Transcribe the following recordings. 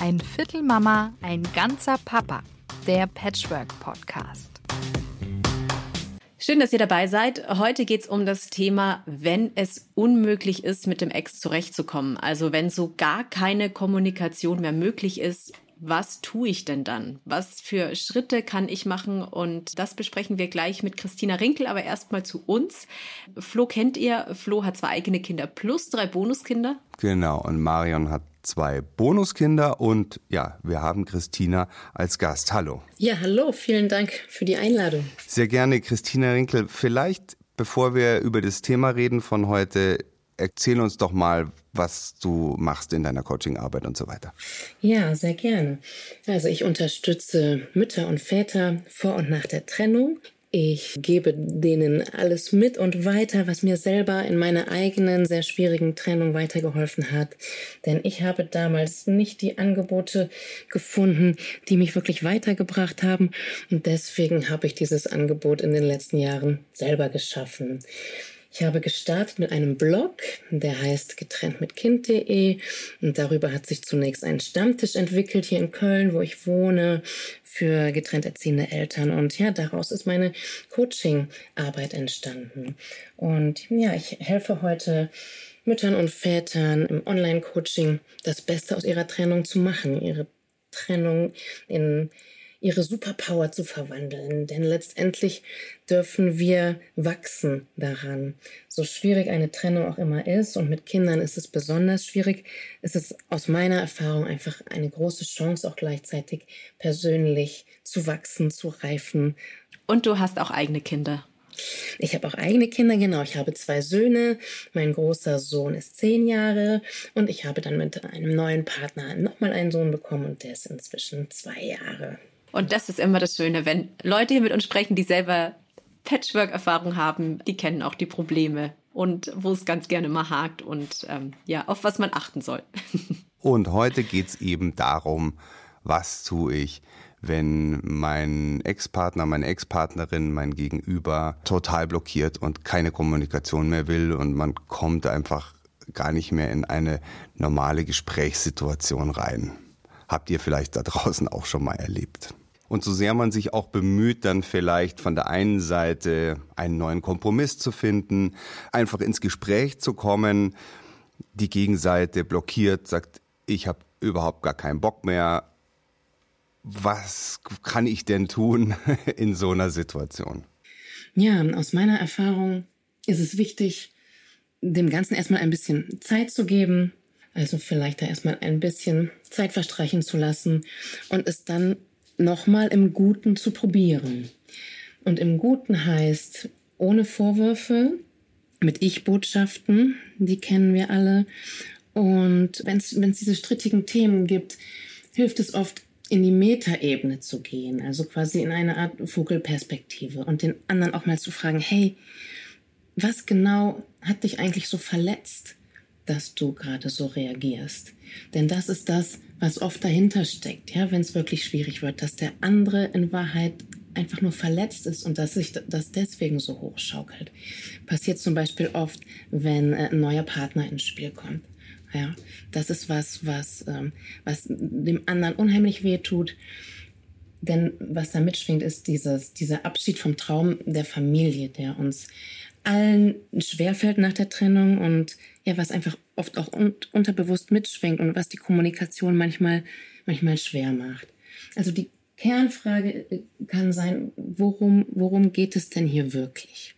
Ein Viertel Mama, ein ganzer Papa. Der Patchwork Podcast. Schön, dass ihr dabei seid. Heute geht es um das Thema, wenn es unmöglich ist, mit dem Ex zurechtzukommen. Also wenn so gar keine Kommunikation mehr möglich ist, was tue ich denn dann? Was für Schritte kann ich machen? Und das besprechen wir gleich mit Christina Rinkel, aber erstmal zu uns. Flo kennt ihr. Flo hat zwei eigene Kinder plus drei Bonuskinder. Genau, und Marion hat zwei Bonuskinder und ja, wir haben Christina als Gast. Hallo. Ja, hallo, vielen Dank für die Einladung. Sehr gerne, Christina Rinkel. Vielleicht, bevor wir über das Thema reden von heute, erzähl uns doch mal, was du machst in deiner Coachingarbeit und so weiter. Ja, sehr gerne. Also ich unterstütze Mütter und Väter vor und nach der Trennung. Ich gebe denen alles mit und weiter, was mir selber in meiner eigenen sehr schwierigen Trennung weitergeholfen hat. Denn ich habe damals nicht die Angebote gefunden, die mich wirklich weitergebracht haben. Und deswegen habe ich dieses Angebot in den letzten Jahren selber geschaffen. Ich habe gestartet mit einem Blog, der heißt getrenntmitkind.de und darüber hat sich zunächst ein Stammtisch entwickelt hier in Köln, wo ich wohne, für getrennt erziehende Eltern und ja, daraus ist meine Coaching-Arbeit entstanden. Und ja, ich helfe heute Müttern und Vätern im Online-Coaching das Beste aus ihrer Trennung zu machen, ihre Trennung in ihre Superpower zu verwandeln. Denn letztendlich dürfen wir wachsen daran. So schwierig eine Trennung auch immer ist und mit Kindern ist es besonders schwierig, ist es aus meiner Erfahrung einfach eine große Chance auch gleichzeitig persönlich zu wachsen, zu reifen. Und du hast auch eigene Kinder. Ich habe auch eigene Kinder, genau. Ich habe zwei Söhne. Mein großer Sohn ist zehn Jahre und ich habe dann mit einem neuen Partner nochmal einen Sohn bekommen und der ist inzwischen zwei Jahre. Und das ist immer das Schöne, wenn Leute hier mit uns sprechen, die selber Patchwork-Erfahrung haben, die kennen auch die Probleme und wo es ganz gerne mal hakt und ähm, ja, auf was man achten soll. und heute geht es eben darum, was tue ich, wenn mein Ex-Partner, meine Ex-Partnerin, mein Gegenüber total blockiert und keine Kommunikation mehr will und man kommt einfach gar nicht mehr in eine normale Gesprächssituation rein habt ihr vielleicht da draußen auch schon mal erlebt. Und so sehr man sich auch bemüht, dann vielleicht von der einen Seite einen neuen Kompromiss zu finden, einfach ins Gespräch zu kommen, die Gegenseite blockiert, sagt, ich habe überhaupt gar keinen Bock mehr. Was kann ich denn tun in so einer Situation? Ja, aus meiner Erfahrung ist es wichtig, dem Ganzen erstmal ein bisschen Zeit zu geben, also vielleicht da erstmal ein bisschen Zeit verstreichen zu lassen und es dann nochmal im Guten zu probieren. Und im Guten heißt ohne Vorwürfe, mit Ich-Botschaften, die kennen wir alle. Und wenn es diese strittigen Themen gibt, hilft es oft, in die Metaebene zu gehen, also quasi in eine Art Vogelperspektive und den anderen auch mal zu fragen, hey, was genau hat dich eigentlich so verletzt? dass du gerade so reagierst. Denn das ist das, was oft dahinter steckt, ja, wenn es wirklich schwierig wird, dass der andere in Wahrheit einfach nur verletzt ist und dass sich das deswegen so hochschaukelt. Passiert zum Beispiel oft, wenn äh, ein neuer Partner ins Spiel kommt. Ja, das ist was, was, ähm, was dem anderen unheimlich weh tut. Denn was da mitschwingt, ist dieses, dieser Abschied vom Traum der Familie, der uns allen schwerfällt nach der Trennung und ja, was einfach oft auch un unterbewusst mitschwingt und was die Kommunikation manchmal, manchmal schwer macht. Also die Kernfrage äh, kann sein, worum, worum geht es denn hier wirklich?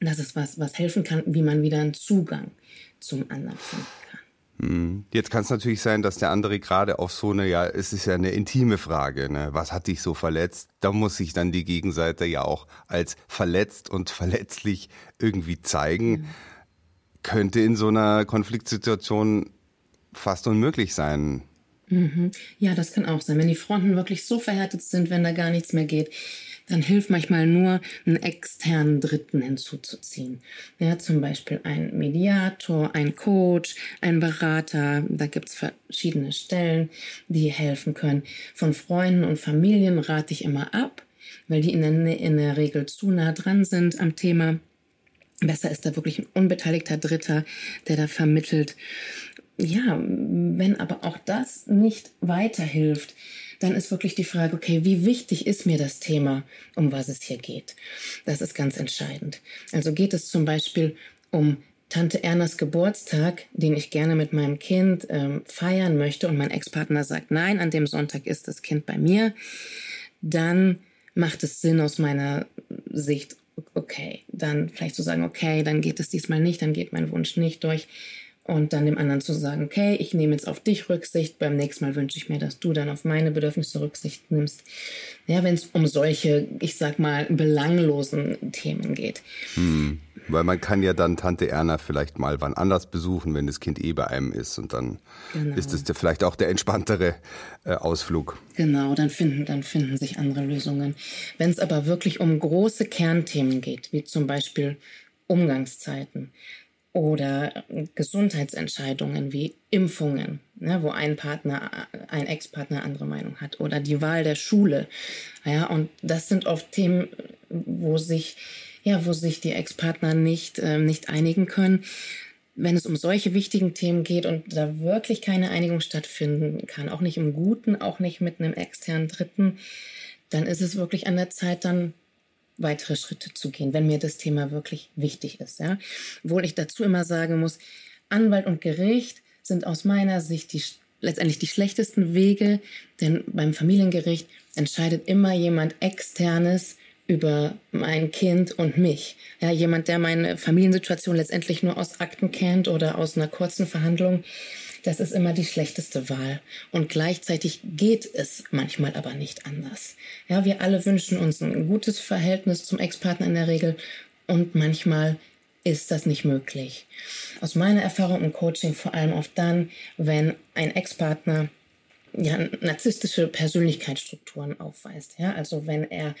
Das ist was, was helfen kann, wie man wieder einen Zugang zum anderen finden kann. Hm. Jetzt kann es natürlich sein, dass der andere gerade auf so eine, ja, es ist ja eine intime Frage, ne? Was hat dich so verletzt? Da muss sich dann die Gegenseite ja auch als verletzt und verletzlich irgendwie zeigen. Mhm. Könnte in so einer Konfliktsituation fast unmöglich sein. Mhm. Ja, das kann auch sein. Wenn die Fronten wirklich so verhärtet sind, wenn da gar nichts mehr geht, dann hilft manchmal nur, einen externen Dritten hinzuzuziehen. Ja, zum Beispiel ein Mediator, ein Coach, ein Berater. Da gibt's verschiedene Stellen, die helfen können. Von Freunden und Familien rate ich immer ab, weil die in der, in der Regel zu nah dran sind am Thema. Besser ist da wirklich ein unbeteiligter Dritter, der da vermittelt. Ja, wenn aber auch das nicht weiterhilft, dann ist wirklich die Frage, okay, wie wichtig ist mir das Thema, um was es hier geht? Das ist ganz entscheidend. Also geht es zum Beispiel um Tante Ernas Geburtstag, den ich gerne mit meinem Kind ähm, feiern möchte und mein Ex-Partner sagt, nein, an dem Sonntag ist das Kind bei mir, dann macht es Sinn aus meiner Sicht, okay, dann vielleicht zu sagen, okay, dann geht es diesmal nicht, dann geht mein Wunsch nicht durch und dann dem anderen zu sagen, okay, ich nehme jetzt auf dich Rücksicht, beim nächsten Mal wünsche ich mir, dass du dann auf meine Bedürfnisse Rücksicht nimmst. Ja, wenn es um solche, ich sag mal, belanglosen Themen geht. Hm. Weil man kann ja dann Tante Erna vielleicht mal wann anders besuchen, wenn das Kind eh bei einem ist und dann genau. ist es vielleicht auch der entspanntere äh, Ausflug. Genau, dann finden, dann finden sich andere Lösungen. Wenn es aber wirklich um große Kernthemen geht, wie zum Beispiel Umgangszeiten, oder Gesundheitsentscheidungen wie Impfungen, ne, wo ein Partner, ein Ex-Partner andere Meinung hat oder die Wahl der Schule. Ja, und das sind oft Themen, wo sich, ja, wo sich die Ex-Partner nicht, äh, nicht einigen können. Wenn es um solche wichtigen Themen geht und da wirklich keine Einigung stattfinden kann, auch nicht im Guten, auch nicht mit einem externen Dritten, dann ist es wirklich an der Zeit, dann weitere Schritte zu gehen, wenn mir das Thema wirklich wichtig ist. Ja? Obwohl ich dazu immer sagen muss, Anwalt und Gericht sind aus meiner Sicht die, letztendlich die schlechtesten Wege, denn beim Familiengericht entscheidet immer jemand externes über mein Kind und mich. Ja, jemand, der meine Familiensituation letztendlich nur aus Akten kennt oder aus einer kurzen Verhandlung das ist immer die schlechteste Wahl. Und gleichzeitig geht es manchmal aber nicht anders. Ja, wir alle wünschen uns ein gutes Verhältnis zum Ex-Partner in der Regel und manchmal ist das nicht möglich. Aus meiner Erfahrung im Coaching vor allem oft dann, wenn ein Ex-Partner ja, narzisstische Persönlichkeitsstrukturen aufweist. Ja, also wenn er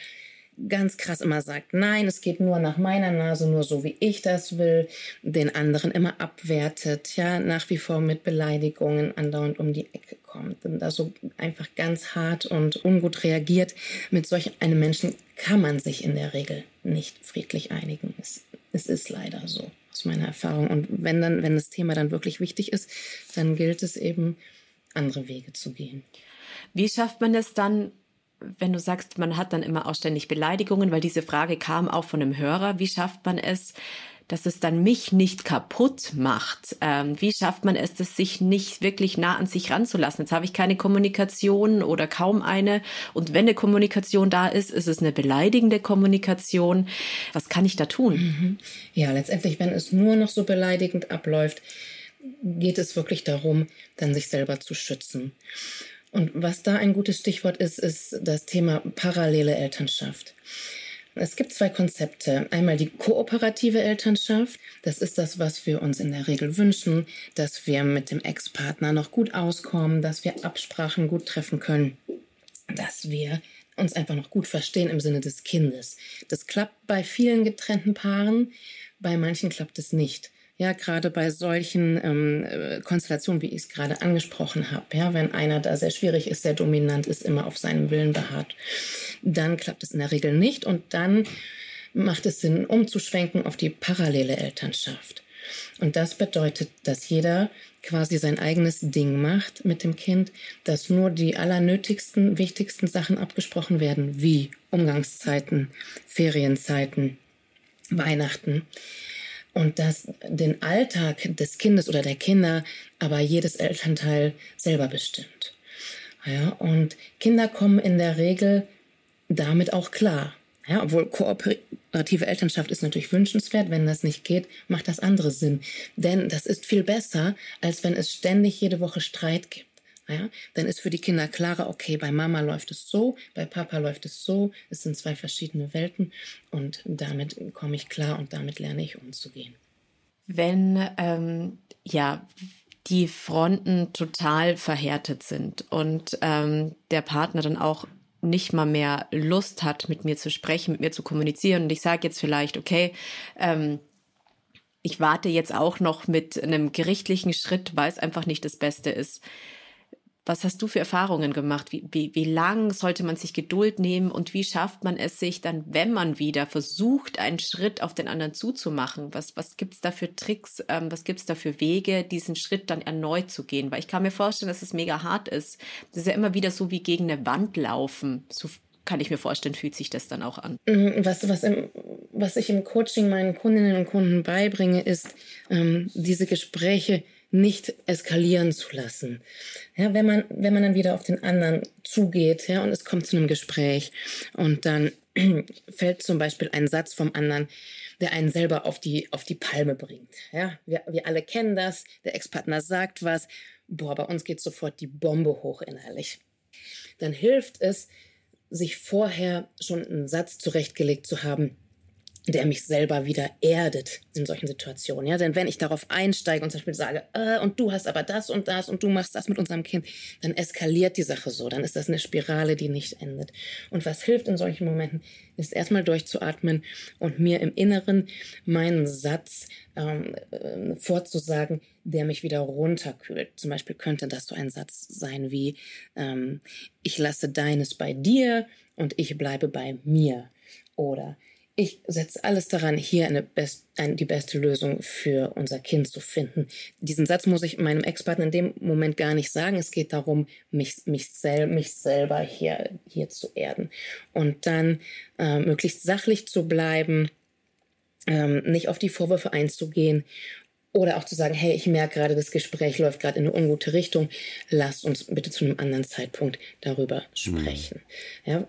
ganz krass immer sagt, nein, es geht nur nach meiner Nase, nur so wie ich das will, den anderen immer abwertet, ja, nach wie vor mit Beleidigungen andauernd um die Ecke kommt und da so einfach ganz hart und ungut reagiert. Mit solch einem Menschen kann man sich in der Regel nicht friedlich einigen. Es, es ist leider so, aus meiner Erfahrung. Und wenn dann, wenn das Thema dann wirklich wichtig ist, dann gilt es eben, andere Wege zu gehen. Wie schafft man es dann, wenn du sagst, man hat dann immer auch ständig Beleidigungen, weil diese Frage kam auch von einem Hörer, wie schafft man es, dass es dann mich nicht kaputt macht? Ähm, wie schafft man es, das sich nicht wirklich nah an sich ranzulassen? Jetzt habe ich keine Kommunikation oder kaum eine. Und wenn eine Kommunikation da ist, ist es eine beleidigende Kommunikation. Was kann ich da tun? Mhm. Ja, letztendlich, wenn es nur noch so beleidigend abläuft, geht es wirklich darum, dann sich selber zu schützen. Und was da ein gutes Stichwort ist, ist das Thema parallele Elternschaft. Es gibt zwei Konzepte. Einmal die kooperative Elternschaft. Das ist das, was wir uns in der Regel wünschen, dass wir mit dem Ex-Partner noch gut auskommen, dass wir Absprachen gut treffen können, dass wir uns einfach noch gut verstehen im Sinne des Kindes. Das klappt bei vielen getrennten Paaren, bei manchen klappt es nicht. Ja, gerade bei solchen ähm, äh, Konstellationen, wie ich es gerade angesprochen habe, ja, wenn einer da sehr schwierig ist, sehr dominant ist, immer auf seinem Willen beharrt, dann klappt es in der Regel nicht und dann macht es Sinn, umzuschwenken auf die parallele Elternschaft. Und das bedeutet, dass jeder quasi sein eigenes Ding macht mit dem Kind, dass nur die allernötigsten, wichtigsten Sachen abgesprochen werden, wie Umgangszeiten, Ferienzeiten, Weihnachten und dass den Alltag des Kindes oder der Kinder aber jedes Elternteil selber bestimmt. Ja, und Kinder kommen in der Regel damit auch klar. Ja, obwohl kooperative Elternschaft ist natürlich wünschenswert, wenn das nicht geht, macht das andere Sinn. Denn das ist viel besser, als wenn es ständig jede Woche Streit gibt. Ja, dann ist für die Kinder klarer, okay, bei Mama läuft es so, bei Papa läuft es so, es sind zwei verschiedene Welten und damit komme ich klar und damit lerne ich umzugehen. Wenn ähm, ja die Fronten total verhärtet sind und ähm, der Partner dann auch nicht mal mehr Lust hat, mit mir zu sprechen, mit mir zu kommunizieren. Und ich sage jetzt vielleicht, okay, ähm, ich warte jetzt auch noch mit einem gerichtlichen Schritt, weil es einfach nicht das Beste ist Was hast du für Erfahrungen gemacht? Wie, wie, wie lang sollte man sich Geduld nehmen und wie schafft man es sich dann, wenn man wieder versucht, einen Schritt auf den anderen zuzumachen? Was, was gibt es da für Tricks? Ähm, was gibt es da für Wege, diesen Schritt dann erneut zu gehen? Weil ich kann mir vorstellen, dass es mega hart ist. Das ist ja immer wieder so wie gegen eine Wand laufen. So kann ich mir vorstellen, fühlt sich das dann auch an. Mhm, was, was, im, was ich im Coaching meinen Kundinnen und Kunden beibringe, ist ähm, diese Gespräche nicht eskalieren zu lassen. Ja, wenn man, wenn man dann wieder auf den anderen zugeht, ja, und es kommt zu einem Gespräch und dann fällt zum Beispiel ein Satz vom anderen, der einen selber auf die, auf die Palme bringt. Ja, wir, wir alle kennen das. Der Ex-Partner sagt was. Boah, bei uns geht sofort die Bombe hoch innerlich. Dann hilft es, sich vorher schon einen Satz zurechtgelegt zu haben, der mich selber wieder erdet in solchen Situationen. Ja, denn wenn ich darauf einsteige und zum Beispiel sage, äh, und du hast aber das und das und du machst das mit unserem Kind, dann eskaliert die Sache so. Dann ist das eine Spirale, die nicht endet. Und was hilft in solchen Momenten, ist erstmal durchzuatmen und mir im Inneren meinen Satz ähm, äh, vorzusagen, der mich wieder runterkühlt. Zum Beispiel könnte das so ein Satz sein wie, ähm, ich lasse deines bei dir und ich bleibe bei mir. Oder ich setze alles daran, hier eine best, eine, die beste Lösung für unser Kind zu finden. Diesen Satz muss ich meinem Ex-Partner in dem Moment gar nicht sagen. Es geht darum, mich, mich, sel mich selber hier, hier zu erden. Und dann äh, möglichst sachlich zu bleiben, ähm, nicht auf die Vorwürfe einzugehen oder auch zu sagen, hey, ich merke gerade, das Gespräch läuft gerade in eine ungute Richtung. Lass uns bitte zu einem anderen Zeitpunkt darüber mhm. sprechen. Mhm. Ja,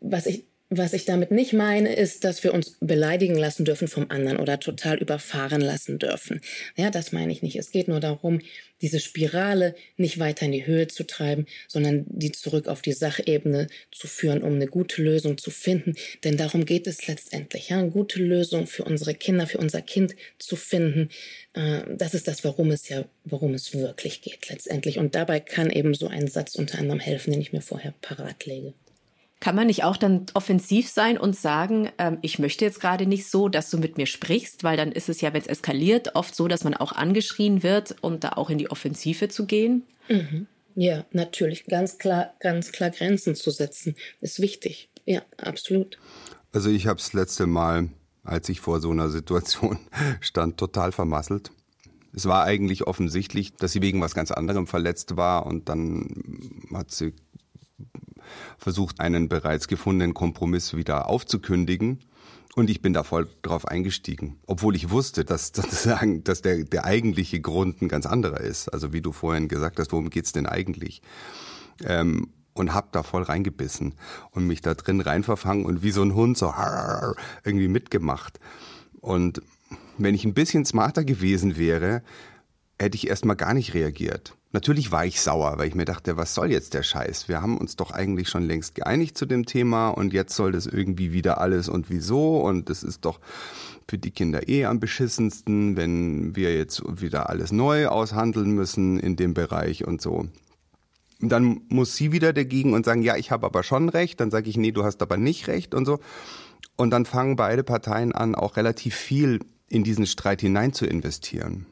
was ich was ich damit nicht meine, ist, dass wir uns beleidigen lassen dürfen vom anderen oder total überfahren lassen dürfen. Ja, das meine ich nicht. Es geht nur darum, diese Spirale nicht weiter in die Höhe zu treiben, sondern die zurück auf die Sachebene zu führen, um eine gute Lösung zu finden. Denn darum geht es letztendlich. Ja, eine gute Lösung für unsere Kinder, für unser Kind zu finden. Äh, das ist das, warum es ja, warum es wirklich geht letztendlich. Und dabei kann eben so ein Satz unter anderem helfen, den ich mir vorher parat lege. Kann man nicht auch dann offensiv sein und sagen, ähm, ich möchte jetzt gerade nicht so, dass du mit mir sprichst, weil dann ist es ja, wenn es eskaliert, oft so, dass man auch angeschrien wird und da auch in die Offensive zu gehen? Mhm. Ja, natürlich. Ganz klar, ganz klar Grenzen zu setzen, ist wichtig. Ja, absolut. Also ich habe das letzte Mal, als ich vor so einer Situation stand, total vermasselt. Es war eigentlich offensichtlich, dass sie wegen was ganz anderem verletzt war und dann hat sie versucht, einen bereits gefundenen Kompromiss wieder aufzukündigen. Und ich bin da voll drauf eingestiegen, obwohl ich wusste, dass sozusagen, dass der, der eigentliche Grund ein ganz anderer ist. Also wie du vorhin gesagt hast, worum geht's denn eigentlich? Ähm, und hab da voll reingebissen und mich da drin reinverfangen und wie so ein Hund so irgendwie mitgemacht. Und wenn ich ein bisschen smarter gewesen wäre, hätte ich erstmal gar nicht reagiert. Natürlich war ich sauer, weil ich mir dachte, was soll jetzt der Scheiß? Wir haben uns doch eigentlich schon längst geeinigt zu dem Thema und jetzt soll das irgendwie wieder alles und wieso und das ist doch für die Kinder eh am beschissensten, wenn wir jetzt wieder alles neu aushandeln müssen in dem Bereich und so. Dann muss sie wieder dagegen und sagen, ja, ich habe aber schon recht. Dann sage ich, nee, du hast aber nicht recht und so. Und dann fangen beide Parteien an, auch relativ viel in diesen Streit hinein zu investieren.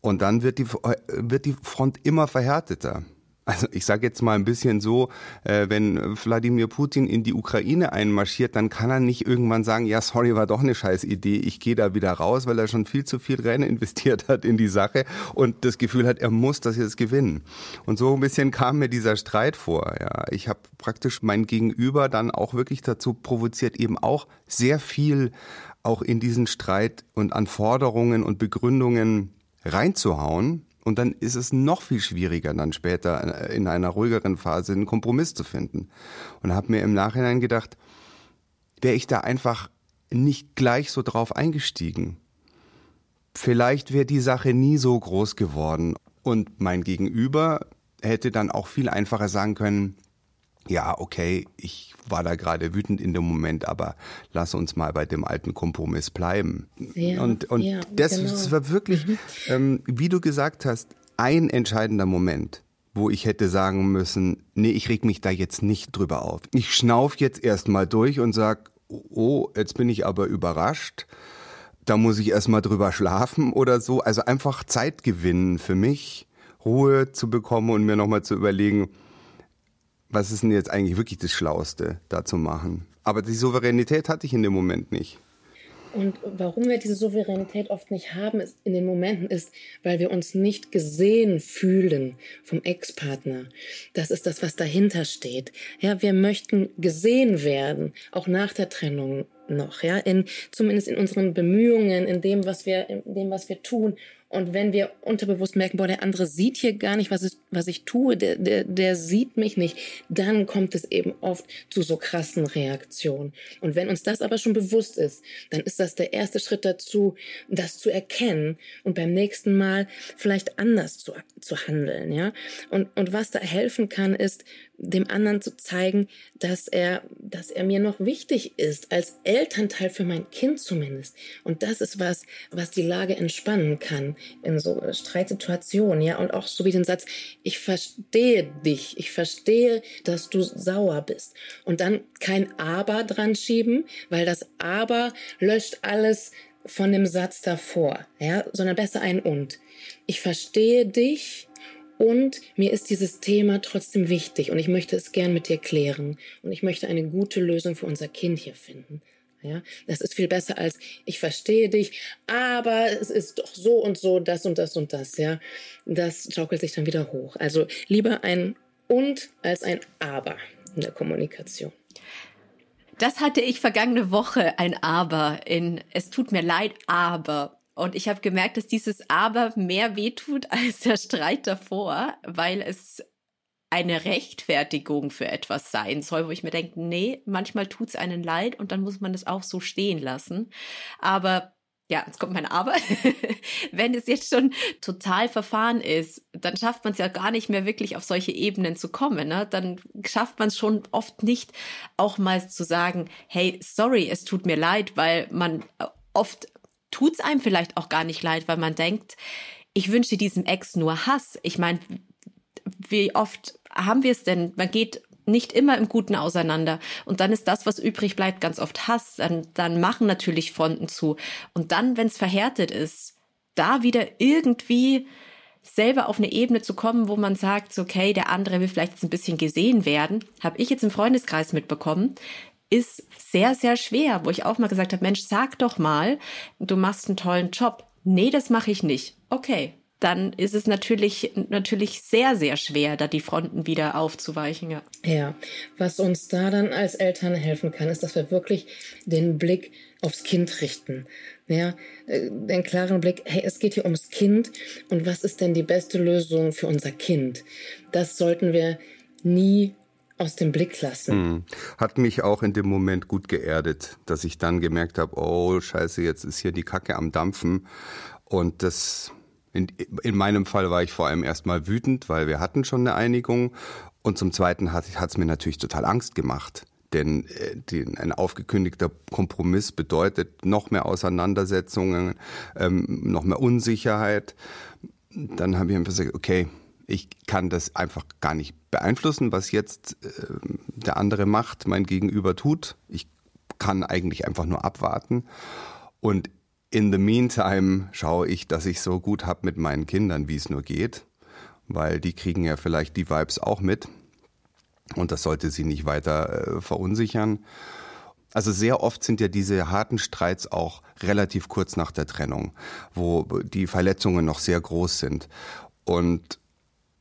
Und dann wird die, äh, wird die Front immer verhärteter. Also ich sage jetzt mal ein bisschen so, äh, wenn Wladimir Putin in die Ukraine einmarschiert, dann kann er nicht irgendwann sagen, ja, sorry, war doch eine scheiß Idee, ich gehe da wieder raus, weil er schon viel zu viel rein investiert hat in die Sache und das Gefühl hat, er muss das jetzt gewinnen. Und so ein bisschen kam mir dieser Streit vor. Ja, ich habe praktisch mein Gegenüber dann auch wirklich dazu provoziert, eben auch sehr viel auch in diesen Streit und an Forderungen und Begründungen reinzuhauen. Und dann ist es noch viel schwieriger, dann später in einer ruhigeren Phase einen Kompromiss zu finden. Und habe mir im Nachhinein gedacht, wäre ich da einfach nicht gleich so drauf eingestiegen. Vielleicht wäre die Sache nie so groß geworden. Und mein Gegenüber hätte dann auch viel einfacher sagen können, ja, okay, ich war da gerade wütend in dem Moment, aber lass uns mal bei dem alten Kompromiss bleiben. Ja, und und ja, das, genau. das, war wirklich, mhm. ähm, wie du gesagt hast, ein entscheidender Moment, wo ich hätte sagen müssen, nee, ich reg mich da jetzt nicht drüber auf. Ich schnauf jetzt erstmal durch und sag, oh, jetzt bin ich aber überrascht. Da muss ich erstmal drüber schlafen oder so. Also einfach Zeit gewinnen für mich Ruhe zu bekommen und mir nochmal zu überlegen, was ist denn jetzt eigentlich wirklich das Schlauste da zu machen. Aber die Souveränität hatte ich in dem Moment nicht. Und warum wir diese Souveränität oft nicht haben in den Momenten ist, weil wir uns nicht gesehen fühlen vom Ex-Partner. Das ist das, was dahinter steht. Ja, wir möchten gesehen werden, auch nach der Trennung noch, ja, in, zumindest in unseren Bemühungen, in dem, was wir, in dem, was wir tun. Und wenn wir unterbewusst merken, boah, der andere sieht hier gar nicht, was, ist, was ich tue, der, der, der sieht mich nicht, dann kommt es eben oft zu so krassen Reaktionen. Und wenn uns das aber schon bewusst ist, dann ist das der erste Schritt dazu, das zu erkennen und beim nächsten Mal vielleicht anders zu, zu handeln, ja. Und, und was da helfen kann, ist, dem anderen zu zeigen, dass er, dass er mir noch wichtig ist, als Elternteil für mein Kind zumindest. Und das ist was, was die Lage entspannen kann in so Streitsituationen, ja. Und auch so wie den Satz, ich verstehe dich, ich verstehe, dass du sauer bist. Und dann kein Aber dran schieben, weil das Aber löscht alles von dem Satz davor, ja, sondern besser ein Und. Ich verstehe dich, und mir ist dieses Thema trotzdem wichtig und ich möchte es gern mit dir klären und ich möchte eine gute Lösung für unser Kind hier finden. Ja, das ist viel besser als ich verstehe dich, aber es ist doch so und so, das und das und das. Ja, das schaukelt sich dann wieder hoch. Also lieber ein und als ein aber in der Kommunikation. Das hatte ich vergangene Woche ein Aber in Es tut mir leid, aber und ich habe gemerkt, dass dieses Aber mehr wehtut als der Streit davor, weil es eine Rechtfertigung für etwas sein soll, wo ich mir denke, nee, manchmal tut's einen leid und dann muss man es auch so stehen lassen. Aber ja, jetzt kommt mein Aber. Wenn es jetzt schon total verfahren ist, dann schafft man es ja gar nicht mehr wirklich auf solche Ebenen zu kommen. Ne? Dann schafft man es schon oft nicht, auch mal zu sagen, hey, sorry, es tut mir leid, weil man oft tut es einem vielleicht auch gar nicht leid, weil man denkt, ich wünsche diesem Ex nur Hass. Ich meine, wie oft haben wir es denn? Man geht nicht immer im Guten auseinander. Und dann ist das, was übrig bleibt, ganz oft Hass. Dann, dann machen natürlich Fronten zu. Und dann, wenn es verhärtet ist, da wieder irgendwie selber auf eine Ebene zu kommen, wo man sagt, okay, der andere will vielleicht jetzt ein bisschen gesehen werden, habe ich jetzt im Freundeskreis mitbekommen ist sehr, sehr schwer, wo ich auch mal gesagt habe, Mensch, sag doch mal, du machst einen tollen Job. Nee, das mache ich nicht. Okay, dann ist es natürlich, natürlich sehr, sehr schwer, da die Fronten wieder aufzuweichen. Ja. ja, was uns da dann als Eltern helfen kann, ist, dass wir wirklich den Blick aufs Kind richten. Ja, äh, den klaren Blick, hey, es geht hier ums Kind und was ist denn die beste Lösung für unser Kind? Das sollten wir nie aus dem Blick lassen. Hm. Hat mich auch in dem Moment gut geerdet, dass ich dann gemerkt habe, oh scheiße, jetzt ist hier die Kacke am Dampfen. Und das, in, in meinem Fall war ich vor allem erstmal wütend, weil wir hatten schon eine Einigung. Und zum Zweiten hat es mir natürlich total Angst gemacht. Denn äh, ein aufgekündigter Kompromiss bedeutet noch mehr Auseinandersetzungen, ähm, noch mehr Unsicherheit. Dann habe ich einfach gesagt, okay, ich kann das einfach gar nicht beeinflussen, was jetzt äh, der andere macht, mein Gegenüber tut. Ich kann eigentlich einfach nur abwarten. Und in the meantime schaue ich, dass ich so gut habe mit meinen Kindern, wie es nur geht, weil die kriegen ja vielleicht die Vibes auch mit. Und das sollte sie nicht weiter äh, verunsichern. Also sehr oft sind ja diese harten Streits auch relativ kurz nach der Trennung, wo die Verletzungen noch sehr groß sind. Und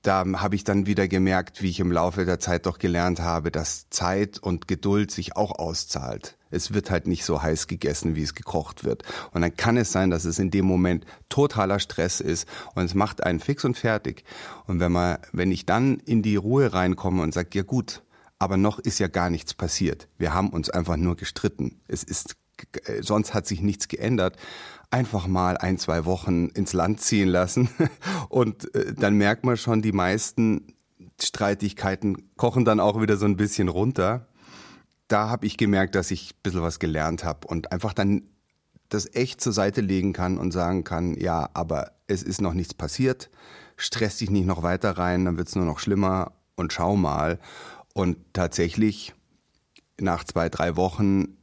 da habe ich dann wieder gemerkt, wie ich im Laufe der Zeit doch gelernt habe, dass Zeit und Geduld sich auch auszahlt. Es wird halt nicht so heiß gegessen, wie es gekocht wird. Und dann kann es sein, dass es in dem Moment totaler Stress ist und es macht einen fix und fertig. Und wenn man, wenn ich dann in die Ruhe reinkomme und sage, ja gut, aber noch ist ja gar nichts passiert. Wir haben uns einfach nur gestritten. Es ist, sonst hat sich nichts geändert einfach mal ein, zwei Wochen ins Land ziehen lassen. Und äh, dann merkt man schon, die meisten Streitigkeiten kochen dann auch wieder so ein bisschen runter. Da habe ich gemerkt, dass ich ein bisschen was gelernt habe und einfach dann das echt zur Seite legen kann und sagen kann, ja, aber es ist noch nichts passiert, stress dich nicht noch weiter rein, dann wird es nur noch schlimmer und schau mal. Und tatsächlich, nach zwei, drei Wochen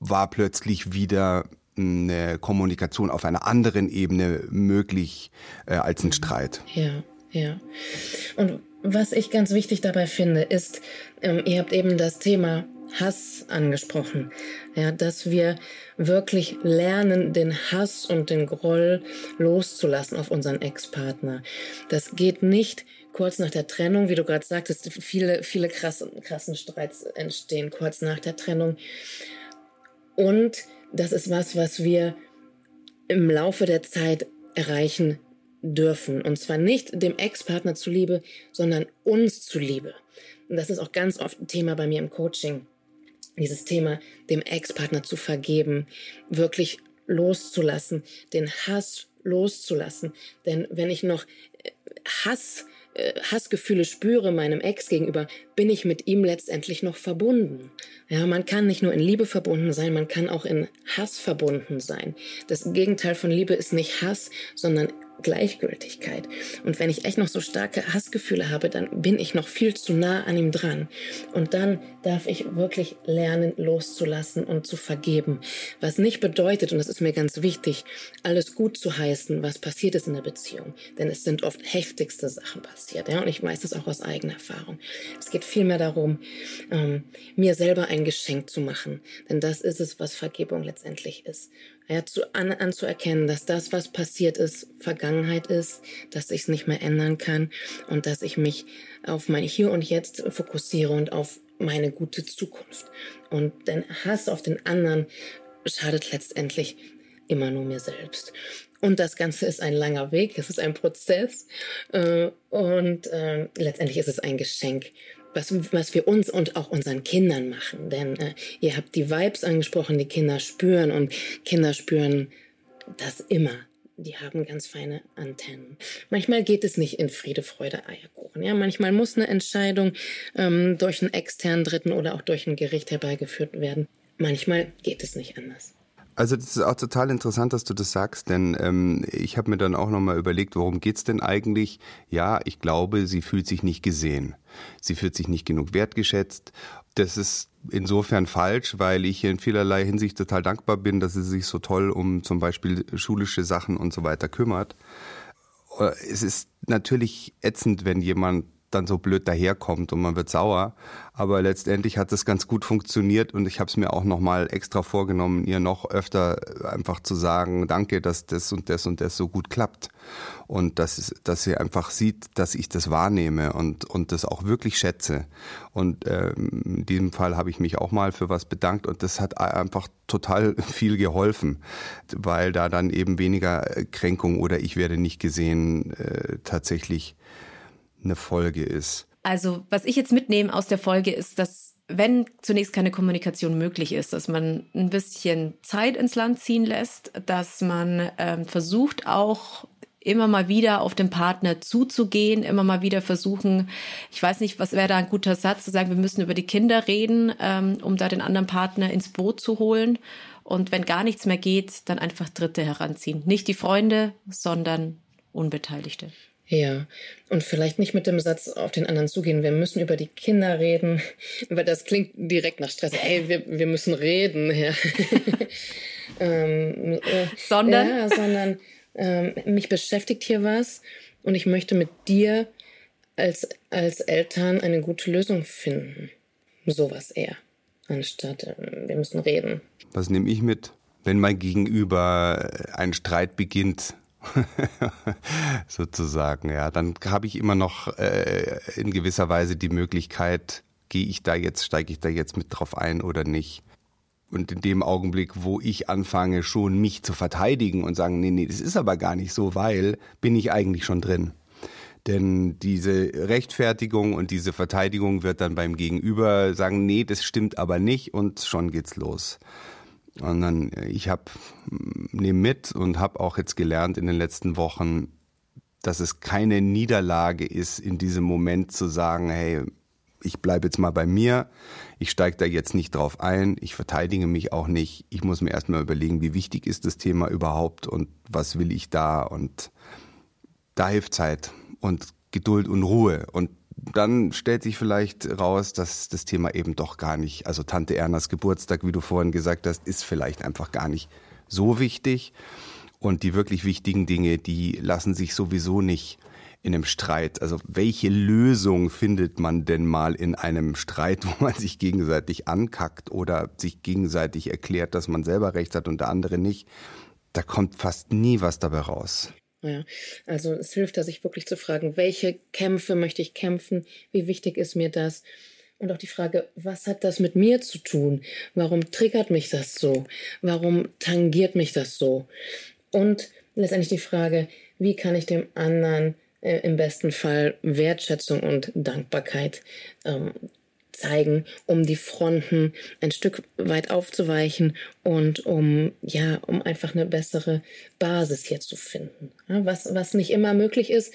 war plötzlich wieder eine Kommunikation auf einer anderen Ebene möglich äh, als ein Streit. Ja, Ja. Und was ich ganz wichtig dabei finde, ist, ähm, ihr habt eben das Thema Hass angesprochen. Ja, dass wir wirklich lernen, den Hass und den Groll loszulassen auf unseren Ex-Partner. Das geht nicht kurz nach der Trennung, wie du gerade sagtest, viele, viele krassen, krassen Streits entstehen kurz nach der Trennung. Und das ist was, was wir im Laufe der Zeit erreichen dürfen. Und zwar nicht dem Ex-Partner zuliebe, sondern uns zuliebe. Und das ist auch ganz oft ein Thema bei mir im Coaching. Dieses Thema, dem Ex-Partner zu vergeben, wirklich loszulassen, den Hass loszulassen. Denn wenn ich noch äh, Hass Hassgefühle spüre meinem Ex gegenüber, bin ich mit ihm letztendlich noch verbunden. Ja, man kann nicht nur in Liebe verbunden sein, man kann auch in Hass verbunden sein. Das Gegenteil von Liebe ist nicht Hass, sondern Gleichgültigkeit. Und wenn ich echt noch so starke Hassgefühle habe, dann bin ich noch viel zu nah an ihm dran. Und dann darf ich wirklich lernen, loszulassen und zu vergeben. Was nicht bedeutet, und das ist mir ganz wichtig, alles gut zu heißen, was passiert ist in der Beziehung. Denn es sind oft heftigste Sachen passiert. Ja? Und ich weiß das auch aus eigener Erfahrung. Es geht vielmehr darum, ähm, mir selber ein Geschenk zu machen. Denn das ist es, was Vergebung letztendlich ist ja, zu, an, anzuerkennen, dass das, was passiert ist, Vergangenheit ist, dass ich es nicht mehr ändern kann und dass ich mich auf mein Hier und Jetzt fokussiere und auf meine gute Zukunft. Und denn Hass auf den anderen schadet letztendlich immer nur mir selbst. Und das Ganze ist ein langer Weg, es ist ein Prozess äh, und äh, letztendlich ist es ein Geschenk, was, was wir uns und auch unseren Kindern machen. Denn äh, ihr habt die Vibes angesprochen, die Kinder spüren und Kinder spüren das immer. Die haben ganz feine Antennen. Manchmal geht es nicht in Friede, Freude, Eierkuchen. Ja, manchmal muss eine Entscheidung ähm, durch einen externen Dritten oder auch durch ein Gericht herbeigeführt werden. Manchmal geht es nicht anders. Also das ist auch total interessant, dass du das sagst, denn ähm, ich habe mir dann auch nochmal überlegt, worum geht's denn eigentlich? Ja, ich glaube, sie fühlt sich nicht gesehen. Sie fühlt sich nicht genug wertgeschätzt. Das ist insofern falsch, weil ich in vielerlei Hinsicht total dankbar bin, dass sie sich so toll um zum Beispiel schulische Sachen und so weiter kümmert. Äh, es ist natürlich ätzend, wenn jemand dann so blöd daherkommt und man wird sauer. Aber letztendlich hat es ganz gut funktioniert und ich habe es mir auch nochmal extra vorgenommen, ihr noch öfter einfach zu sagen, danke, dass das und das und das so gut klappt. Und dass, dass sie einfach sieht, dass ich das wahrnehme und, und das auch wirklich schätze. Und ähm, in diesem Fall habe ich mich auch mal für was bedankt und das hat einfach total viel geholfen, weil da dann eben weniger Kränkung oder ich werde nicht gesehen äh, tatsächlich eine Folge ist. Also, was ich jetzt mitnehme aus der Folge ist, dass wenn zunächst keine Kommunikation möglich ist, dass man ein bisschen Zeit ins Land ziehen lässt, dass man ähm, versucht auch immer mal wieder auf den Partner zuzugehen, immer mal wieder versuchen, ich weiß nicht, was wäre da ein guter Satz, zu sagen, wir müssen über die Kinder reden, ähm, um da den anderen Partner ins Boot zu holen. Und wenn gar nichts mehr geht, dann einfach Dritte heranziehen. Nicht die Freunde, sondern Unbeteiligte. Ja, und vielleicht nicht mit dem Satz auf den anderen zugehen, wir müssen über die Kinder reden, weil das klingt direkt nach Stress. Ey, wir, wir müssen reden, ja. ähm, äh, sondern? Ja, sondern ähm, mich beschäftigt hier was und ich möchte mit dir als, als Eltern eine gute Lösung finden. Sowas eher, anstatt äh, wir müssen reden. Was nehme ich mit? Wenn mein Gegenüber ein Streit beginnt, sozusagen. Ja, dann habe ich immer noch äh, in gewisser Weise die Möglichkeit, gehe ich da jetzt, steige ich da jetzt mit drauf ein oder nicht. Und in dem Augenblick, wo ich anfange, schon mich zu verteidigen und sagen, nee, nee, das ist aber gar nicht so, weil, bin ich eigentlich schon drin. Denn diese Rechtfertigung und diese Verteidigung wird dann beim Gegenüber sagen, nee, das stimmt aber nicht und schon geht's los. Und dann, ich habe, nehme mit und habe auch jetzt gelernt in den letzten Wochen, dass es keine Niederlage ist, in diesem Moment zu sagen, hey, ich bleibe jetzt mal bei mir, ich steige da jetzt nicht drauf ein, ich verteidige mich auch nicht, ich muss mir erstmal überlegen, wie wichtig ist das Thema überhaupt und was will ich da? Und da hilft Zeit und Geduld und Ruhe. Und dann stellt sich vielleicht raus, dass das Thema eben doch gar nicht, also Tante Ernas Geburtstag, wie du vorhin gesagt hast, ist vielleicht einfach gar nicht so wichtig. Und die wirklich wichtigen Dinge, die lassen sich sowieso nicht in einem Streit? Also welche Lösung findet man denn mal in einem Streit, wo man sich gegenseitig ankackt oder sich gegenseitig erklärt, dass man selber recht hat und der andere nicht? Da kommt fast nie was dabei raus. Ja, also es hilft da, sich wirklich zu fragen, welche Kämpfe möchte ich kämpfen? Wie wichtig ist mir das? Und auch die Frage, was hat das mit mir zu tun? Warum triggert mich das so? Warum tangiert mich das so? Und letztendlich die Frage, wie kann ich dem anderen äh, im besten Fall Wertschätzung und Dankbarkeit ähm, zeigen, um die Fronten ein Stück weit aufzuweichen und um ja, um einfach eine bessere Basis hier zu finden. Ja, was, was nicht immer möglich ist,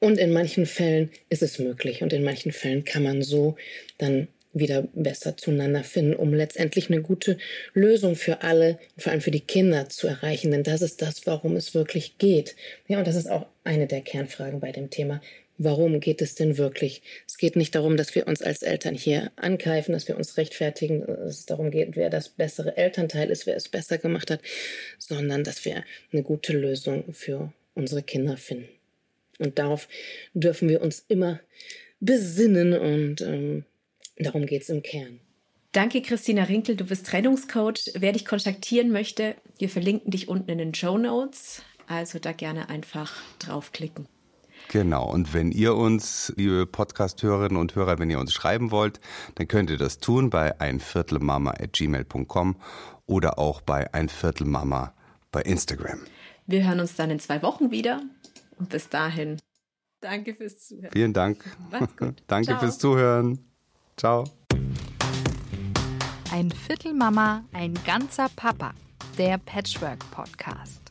und in manchen Fällen ist es möglich und in manchen Fällen kann man so dann wieder besser zueinander finden, um letztendlich eine gute Lösung für alle, vor allem für die Kinder zu erreichen. Denn das ist das, warum es wirklich geht. Ja, und das ist auch eine der Kernfragen bei dem Thema. Warum geht es denn wirklich? Es geht nicht darum, dass wir uns als Eltern hier ankeifen, dass wir uns rechtfertigen, dass es darum geht, wer das bessere Elternteil ist, wer es besser gemacht hat, sondern dass wir eine gute Lösung für unsere Kinder finden. Und darauf dürfen wir uns immer besinnen und ähm, darum geht es im Kern. Danke, Christina Rinkel. Du bist Trennungscoach. Wer dich kontaktieren möchte, wir verlinken dich unten in den Show Notes. Also da gerne einfach draufklicken. Genau, und wenn ihr uns, liebe Podcast-Hörerinnen und Hörer, wenn ihr uns schreiben wollt, dann könnt ihr das tun bei einviertelmama.gmail.com oder auch bei einviertelmama bei Instagram. Wir hören uns dann in zwei Wochen wieder. Und bis dahin, danke fürs Zuhören. Vielen Dank. Macht's gut. danke Ciao. fürs Zuhören. Ciao. Ein Viertel Mama, ein ganzer Papa. Der Patchwork Podcast.